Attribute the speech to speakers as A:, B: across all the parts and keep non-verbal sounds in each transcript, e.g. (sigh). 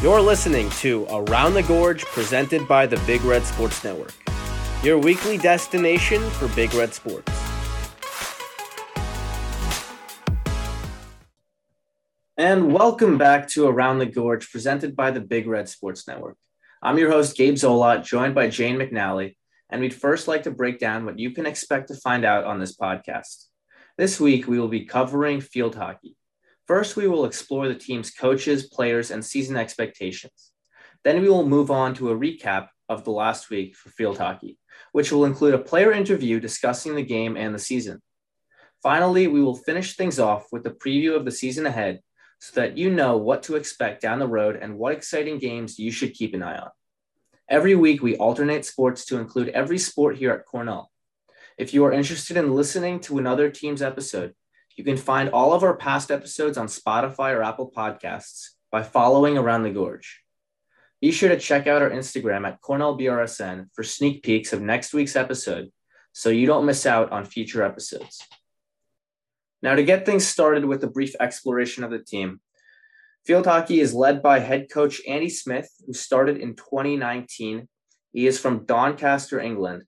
A: You're listening to Around the Gorge presented by the Big Red Sports Network, your weekly destination for Big Red Sports. And welcome back to Around the Gorge presented by the Big Red Sports Network. I'm your host, Gabe Zolot, joined by Jane McNally, and we'd first like to break down what you can expect to find out on this podcast. This week, we will be covering field hockey. First, we will explore the team's coaches, players, and season expectations. Then we will move on to a recap of the last week for field hockey, which will include a player interview discussing the game and the season. Finally, we will finish things off with a preview of the season ahead so that you know what to expect down the road and what exciting games you should keep an eye on. Every week, we alternate sports to include every sport here at Cornell. If you are interested in listening to another team's episode, you can find all of our past episodes on Spotify or Apple Podcasts by following Around the Gorge. Be sure to check out our Instagram at CornellBRSN for sneak peeks of next week's episode so you don't miss out on future episodes. Now, to get things started with a brief exploration of the team, field hockey is led by head coach Andy Smith, who started in 2019. He is from Doncaster, England,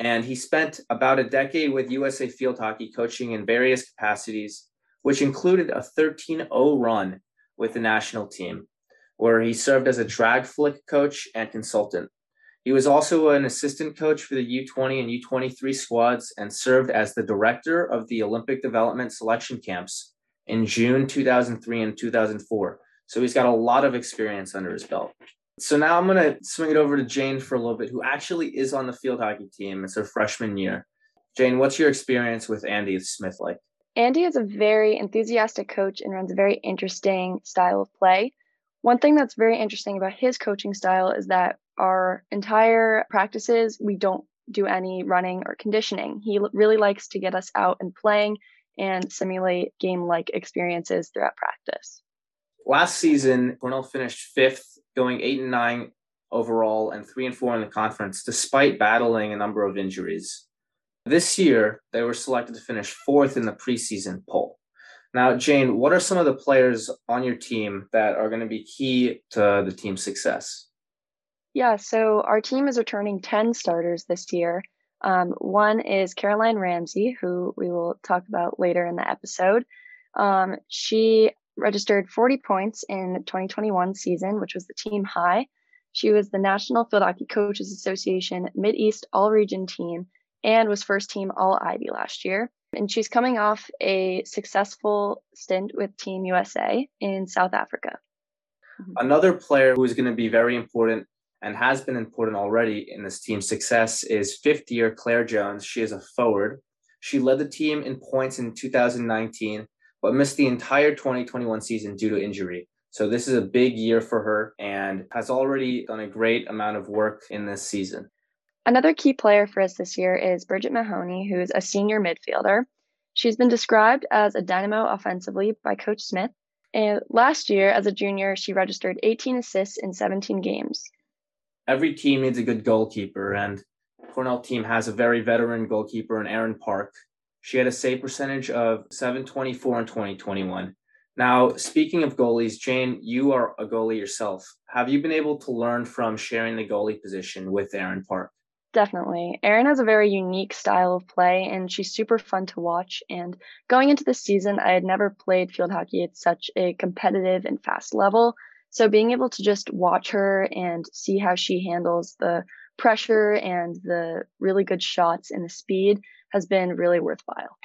A: and he spent about a decade with USA Field Hockey coaching in various capacities, which included a 13 0 run with the national team, where he served as a drag flick coach and consultant. He was also an assistant coach for the U20 and U23 squads and served as the director of the Olympic development selection camps in June 2003 and 2004. So he's got a lot of experience under his belt. So now I'm going to swing it over to Jane for a little bit, who actually is on the field hockey team. It's her freshman year. Jane, what's your experience with Andy Smith like?
B: Andy is a very enthusiastic coach and runs a very interesting style of play. One thing that's very interesting about his coaching style is that our entire practices, we don't do any running or conditioning. He really likes to get us out and playing and simulate game like experiences throughout practice.
A: Last season, Cornell finished fifth going eight and nine overall and three and four in the conference, despite battling a number of injuries. This year, they were selected to finish fourth in the preseason poll. Now, Jane, what are some of the players on your team that are going to be key to the team's success?
B: Yeah, so our team is returning 10 starters this year. Um, one is Caroline Ramsey, who we will talk about later in the episode. Um, she registered 40 points in the 2021 season, which was the team high. She was the National Field Hockey Coaches Association Mid East All Region team and was first team All Ivy last year. And she's coming off a successful stint with Team USA in South Africa.
A: Mm-hmm. Another player who is going to be very important and has been important already in this team's success is fifth year Claire Jones. She is a forward. She led the team in points in 2019 but missed the entire 2021 season due to injury. So this is a big year for her and has already done a great amount of work in this season.
B: Another key player for us this year is Bridget Mahoney, who's a senior midfielder. She's been described as a dynamo offensively by Coach Smith. And last year, as a junior, she registered 18 assists in 17 games.
A: Every team needs a good goalkeeper, and Cornell team has a very veteran goalkeeper in Erin Park, she had a save percentage of 724 in 2021. Now, speaking of goalies, Jane, you are a goalie yourself. Have you been able to learn from sharing the goalie position with Erin Park?
B: Definitely. Erin has a very unique style of play and she's super fun to watch. And going into this season, I had never played field hockey at such a competitive and fast level. So being able to just watch her and see how she handles the pressure and the really good shots and the speed has been really worthwhile.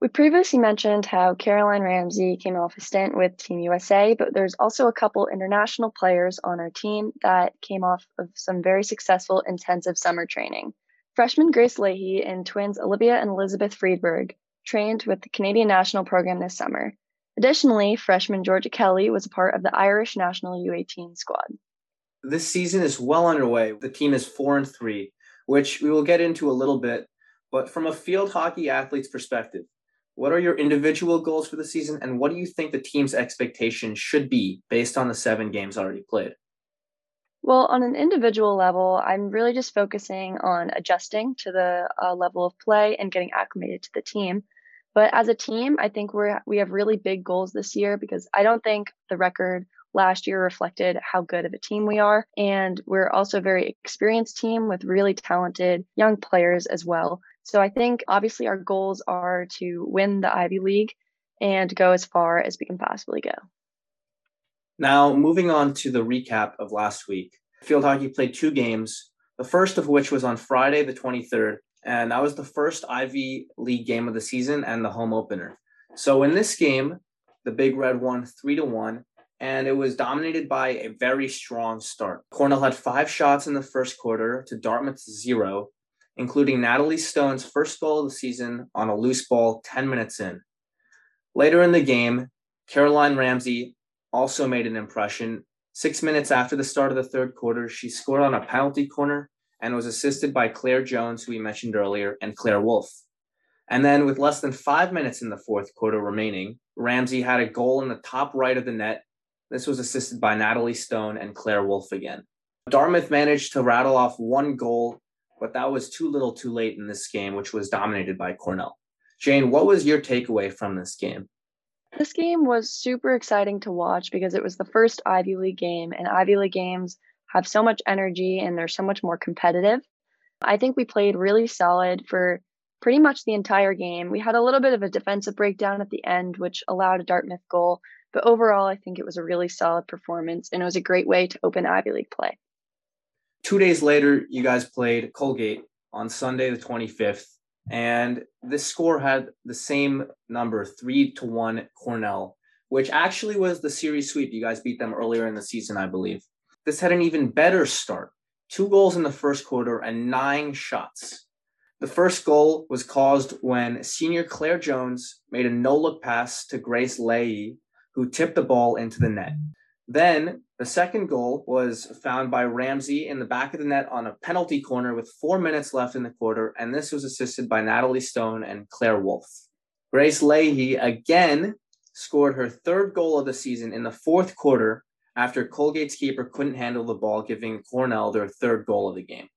B: We previously mentioned how Caroline Ramsey came off a stint with Team USA, but there's also a couple international players on our team that came off of some very successful intensive summer training. Freshman Grace Leahy and twins Olivia and Elizabeth Friedberg trained with the Canadian national program this summer. Additionally, freshman Georgia Kelly was a part of the Irish national U18 squad.
A: This season is well underway. The team is 4 and 3, which we will get into a little bit but from a field hockey athlete's perspective, what are your individual goals for the season, and what do you think the team's expectations should be based on the seven games already played?
B: Well, on an individual level, I'm really just focusing on adjusting to the uh, level of play and getting acclimated to the team. But as a team, I think we're we have really big goals this year because I don't think the record last year reflected how good of a team we are. And we're also a very experienced team with really talented young players as well. So I think obviously our goals are to win the Ivy League and go as far as we can possibly go.
A: Now, moving on to the recap of last week, field hockey played two games, the first of which was on Friday, the 23rd, and that was the first Ivy League game of the season and the home opener. So in this game, the Big Red won three to one, and it was dominated by a very strong start. Cornell had five shots in the first quarter to Dartmouth's zero, including Natalie Stone's first goal of the season on a loose ball 10 minutes in. Later in the game, Caroline Ramsey also made an impression. Six minutes after the start of the third quarter, she scored on a penalty corner and was assisted by Claire Jones, who we mentioned earlier, and Claire Wolf. And then, with less than five minutes in the fourth quarter remaining, Ramsey had a goal in the top right of the net. This was assisted by Natalie Stone and Claire Wolf again. Dartmouth managed to rattle off one goal, but that was too little too late in this game, which was dominated by Cornell. Jane, what was your takeaway from this game?
B: This game was super exciting to watch because it was the first Ivy League game, and Ivy League games have so much energy and they're so much more competitive. I think we played really solid for pretty much the entire game. We had a little bit of a defensive breakdown at the end, which allowed a Dartmouth goal, but overall, I think it was a really solid performance and it was a great way to open Ivy League play.
A: Two days later, you guys played Colgate on Sunday, the 25th. And this score had the same number, three to one Cornell, which actually was the series sweep. You guys beat them earlier in the season, I believe. This had an even better start two goals in the first quarter and nine shots. The first goal was caused when senior Claire Jones made a no look pass to Grace Leahy, who tipped the ball into the net. Then the second goal was found by Ramsey in the back of the net on a penalty corner with four minutes left in the quarter, and this was assisted by Natalie Stone and Claire Wolf. Grace Leahy again scored her third goal of the season in the fourth quarter after Colgate's keeper couldn't handle the ball, giving Cornell their third goal of the game.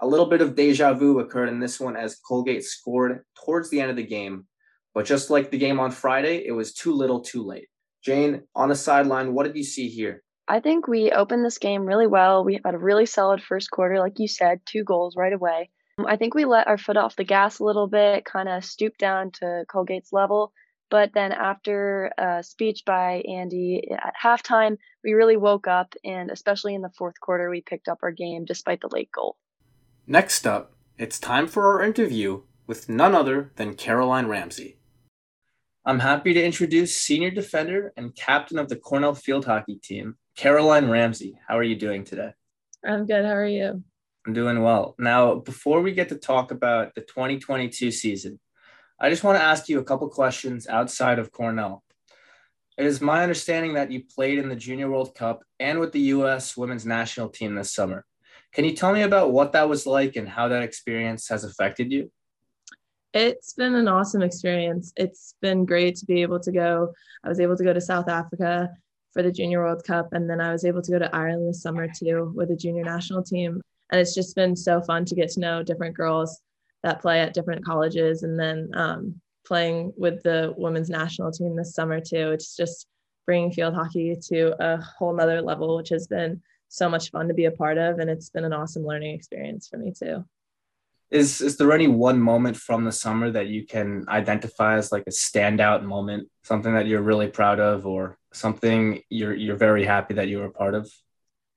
A: A little bit of deja vu occurred in this one as Colgate scored towards the end of the game, but just like the game on Friday, it was too little too late. Jane, on the sideline, what did you see here?
B: I think we opened this game really well. We had a really solid first quarter, like you said, two goals right away. Um, I think we let our foot off the gas a little bit, kind of stooped down to Colgate's level. But then after a speech by Andy at halftime, we really woke up, and especially in the fourth quarter, we picked up our game despite the late goal.
A: Next up, it's time for our interview with none other than Caroline Ramsey. I'm happy to introduce senior defender and captain of the Cornell field hockey team, Caroline Ramsey. How are you doing today?
C: I'm good. How are you?
A: I'm doing well. Now, before we get to talk about the 2022 season, I just want to ask you a couple questions outside of Cornell. It is my understanding that you played in the Junior World Cup and with the U.S. women's national team this summer. Can you tell me about what that was like and how that experience has affected you?
C: It's been an awesome experience. It's been great to be able to go. I was able to go to South Africa for the Junior World Cup, and then I was able to go to Ireland this summer too with the junior national team. And it's just been so fun to get to know different girls that play at different colleges, and then um, playing with the women's national team this summer too. It's just bringing field hockey to a whole nother level, which has been so much fun to be a part of, and it's been an awesome learning experience for me too.
A: Is is there any one moment from the summer that you can identify as like a standout moment, something that you're really proud of, or something you're you're very happy that you were a part of?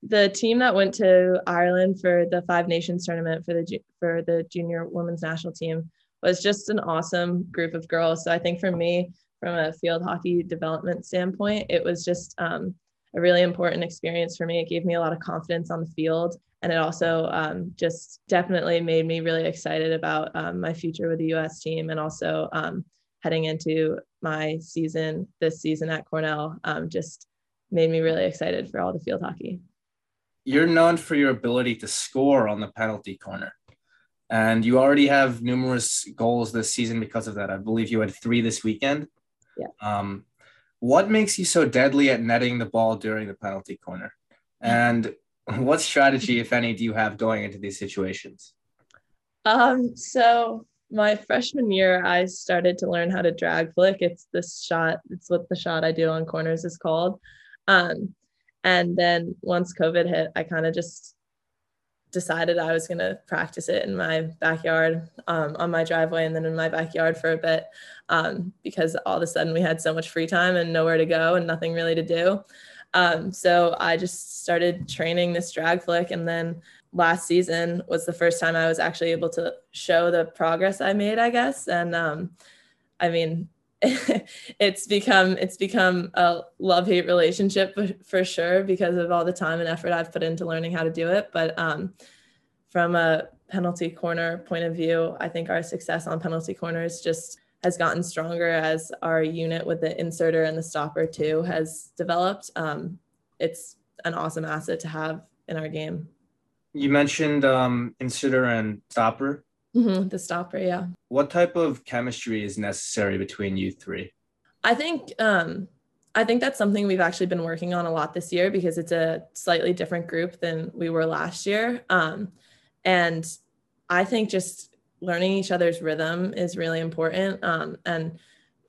C: The team that went to Ireland for the Five Nations tournament for the for the junior women's national team was just an awesome group of girls. So I think for me, from a field hockey development standpoint, it was just um, a really important experience for me. It gave me a lot of confidence on the field and it also um, just definitely made me really excited about um, my future with the U.S. team, and also um, heading into my season this season at Cornell. Um, just made me really excited for all the field hockey.
A: You're known for your ability to score on the penalty corner, and you already have numerous goals this season because of that. I believe you had three this weekend.
C: Yeah.
A: Um, what makes you so deadly at netting the ball during the penalty corner? And (laughs) what strategy, if any, do you have going into these situations?
C: Um, so my freshman year, I started to learn how to drag flick. It's this shot. It's what the shot I do on corners is called. Um, And then once COVID hit, I kind of just decided I was going to practice it in my backyard um, on my driveway and then in my backyard for a bit um, because all of a sudden we had so much free time and nowhere to go and nothing really to do. Um, so I just started training this drag flick. And then last season was the first time I was actually able to show the progress I made, I guess. And um, I mean, (laughs) it's become it's become a love hate relationship for sure because of all the time and effort I've put into learning how to do it. But um, from a penalty corner point of view, I think our success on penalty corners just has gotten stronger as our unit with the inserter and the stopper too has developed. Um, it's an awesome asset to have in our game.
A: You mentioned um, inserter and stopper.
C: Mm-hmm, the stopper, yeah.
A: What type of chemistry is necessary between you three?
C: I think um, I think that's something we've actually been working on a lot this year because it's a slightly different group than we were last year. Um, and I think just learning each other's rhythm is really important. Um, and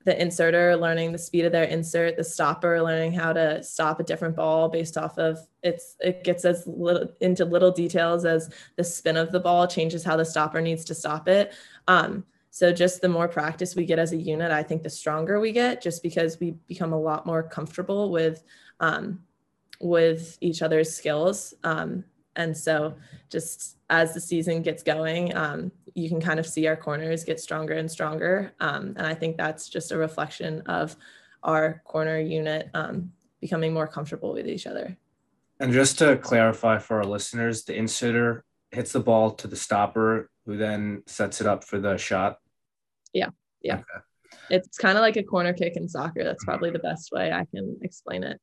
C: the inserter learning the speed of their insert the stopper learning how to stop a different ball based off of it's it gets as little into little details as the spin of the ball changes how the stopper needs to stop it um, so just the more practice we get as a unit i think the stronger we get just because we become a lot more comfortable with um, with each other's skills um, and so just as the season gets going, um, you can kind of see our corners get stronger and stronger. Um, and I think that's just a reflection of our corner unit um, becoming more comfortable with each other.
A: And just to clarify for our listeners, the inserter hits the ball to the stopper, who then sets it up for the shot.
C: Yeah. Yeah. Okay. It's kind of like a corner kick in soccer. That's probably the best way I can explain it.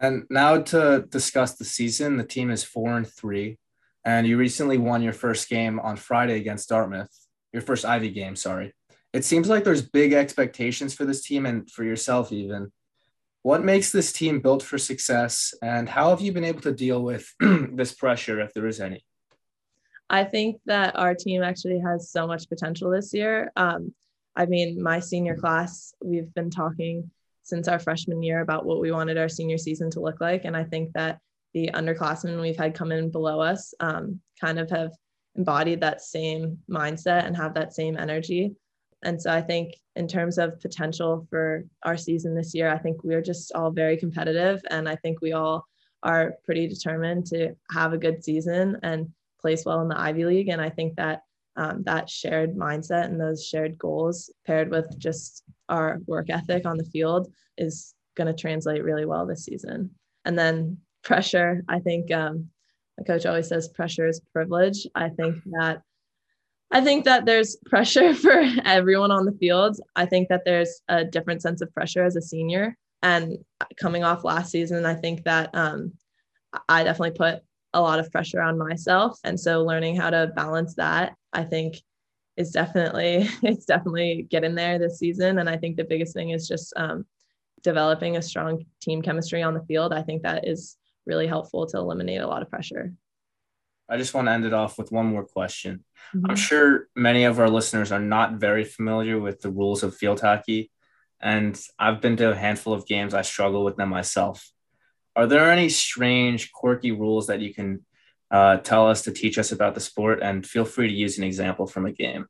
A: And now to discuss the season, the team is four and three, and you recently won your first game on Friday against Dartmouth, your first Ivy game, sorry. It seems like there's big expectations for this team and for yourself, even. What makes this team built for success, and how have you been able to deal with (clears throat) this pressure, if there is any?
C: I think that our team actually has so much potential this year. Um, I mean, my senior class, we've been talking since our freshman year about what we wanted our senior season to look like. And I think that the underclassmen we've had come in below us um, kind of have embodied that same mindset and have that same energy. And so I think in terms of potential for our season this year, I think we're just all very competitive. And I think we all are pretty determined to have a good season and place well in the Ivy League. And I think that um, that shared mindset and those shared goals paired with just our work ethic on the field is going to translate really well this season. And then pressure, I think um, the coach always says pressure is privilege. I think that I think that there's (laughs) pressure for everyone on the field. I think that there's a different sense of pressure as a senior. And coming off last season, I think that um, I definitely put a lot of pressure on myself. And so learning how to balance that, I think is definitely, (laughs) it's definitely getting there this season. And I think the biggest thing is just um, developing a strong team chemistry on the field. I think that is really helpful to eliminate a lot of pressure.
A: I just want to end it off with one more question. Mm-hmm. I'm sure many of our listeners are not very familiar with the rules of field hockey, and I've been to a handful of games. I struggle with them myself. Are there any strange, quirky rules that you can uh, tell us to teach us about the sport? And feel free to use an example from a game.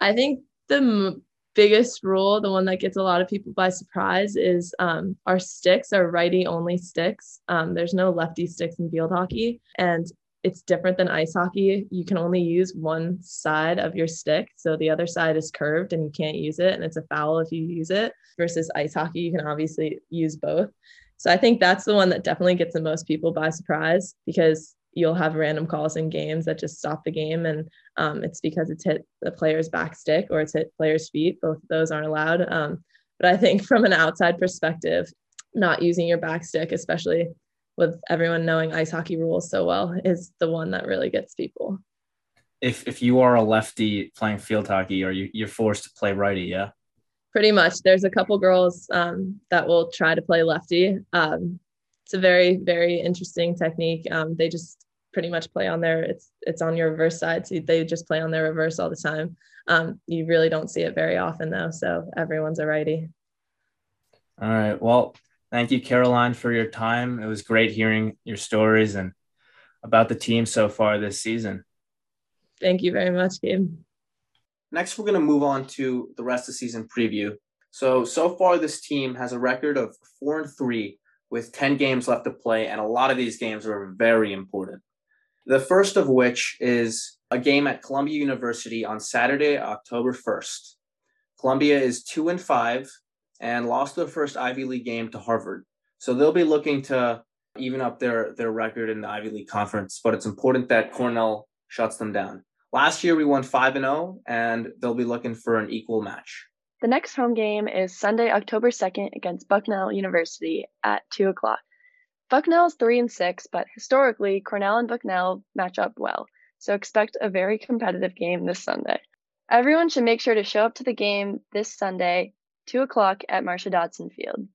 C: I think the m- biggest rule, the one that gets a lot of people by surprise, is um, our sticks are righty only sticks. Um, there's no lefty sticks in field hockey. And it's different than ice hockey. You can only use one side of your stick. So the other side is curved and you can't use it. And it's a foul if you use it. Versus ice hockey, you can obviously use both. So I think that's the one that definitely gets the most people by surprise because you'll have random calls in games that just stop the game. And um, it's because it's hit the player's back stick or it's hit player's feet. Both of those aren't allowed. Um, but i think (laughs) from an outside perspective not using your back stick especially with everyone knowing ice hockey rules so well is the one that really gets people.
A: If if you are a lefty playing field hockey or you, you're forced to play righty yeah?
C: Pretty much. There's a couple girls um, that will try to play lefty. Um, it's a very very interesting technique um, they just pretty much play on their it's it's on your reverse side so they just play on their reverse all the time um, you really don't see it very often though so everyone's a righty
A: all right well Thank you, Caroline, for your time. It was great hearing your stories and about the team so far this season.
C: Thank you very much, Gabe.
A: Next, we're going to move on to the rest of the season preview. So, so far, this team has a record of four and three with 10 games left to play, and a lot of these games are very important. The first of which is a game at Columbia University on Saturday, October 1st. Columbia is two and five and lost their first Ivy League game to Harvard. So they'll be looking to even up their, their record in the Ivy League conference, but it's important that Cornell shuts them down. Last year we won 5 and 0 and they'll be looking for an equal match.
B: The next home game is Sunday, October 2nd against Bucknell University at 2 o'clock. Bucknell is 3 and 6, but historically, Cornell and Bucknell match up well, so expect a very competitive game this Sunday. Everyone should make sure to show up to the game this Sunday, 2 o'clock at Marsha Dodson Field.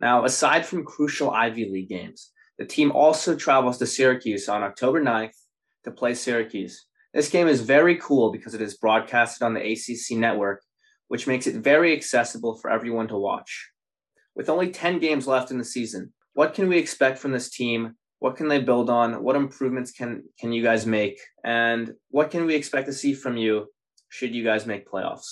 A: Now, aside from crucial Ivy League games, the team also travels to Syracuse on October 9th to play Syracuse. This game is very cool because it is broadcasted on the ACC network, which makes it very accessible for everyone to watch. With only 10 games left in the season, what can we expect from this team? What can they build on? What improvements can can you guys make? And what can we expect to see from you should you guys make playoffs?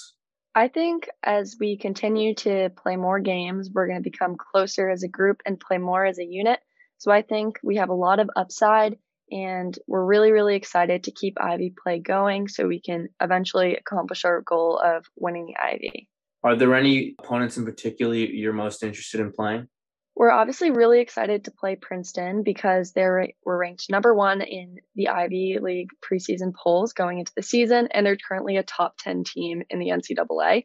B: I think as we continue to play more games, we're going to become closer as a group and play more as a unit. So I think we have a lot of upside and we're really, really excited to keep Ivy play going so we can eventually accomplish our goal of winning the Ivy.
A: Are there any opponents in particular you're most interested in playing?
B: We're obviously really excited to play Princeton because they're were ranked number one in the Ivy League preseason polls going into the season, and they're currently a top 10 team in the NCAA.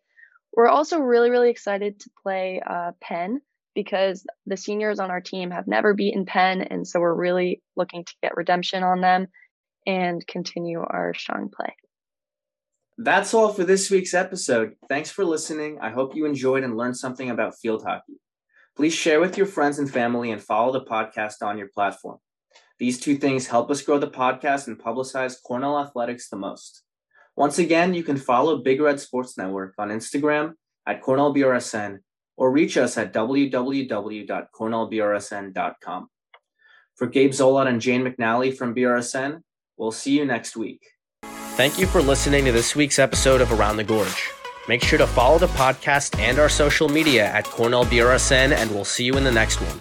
B: We're also really, really excited to play uh, Penn because the seniors on our team have never beaten Penn. And so we're really looking to get redemption on them and continue our strong play.
A: That's all for this week's episode. Thanks for listening. I hope you enjoyed and learned something about field hockey. Please share with your friends and family and follow the podcast on your platform. These two things help us grow the podcast and publicize Cornell Athletics the most. Once again, you can follow Big Red Sports Network on Instagram at CornellBRSN or reach us at www.cornellbrsn.com. For Gabe Zolot and Jane McNally from BRSN, we'll see you next week. Thank you for listening to this week's episode of Around the Gorge. Make sure to follow the podcast and our social media at Cornell BRSN, and we'll see you in the next one.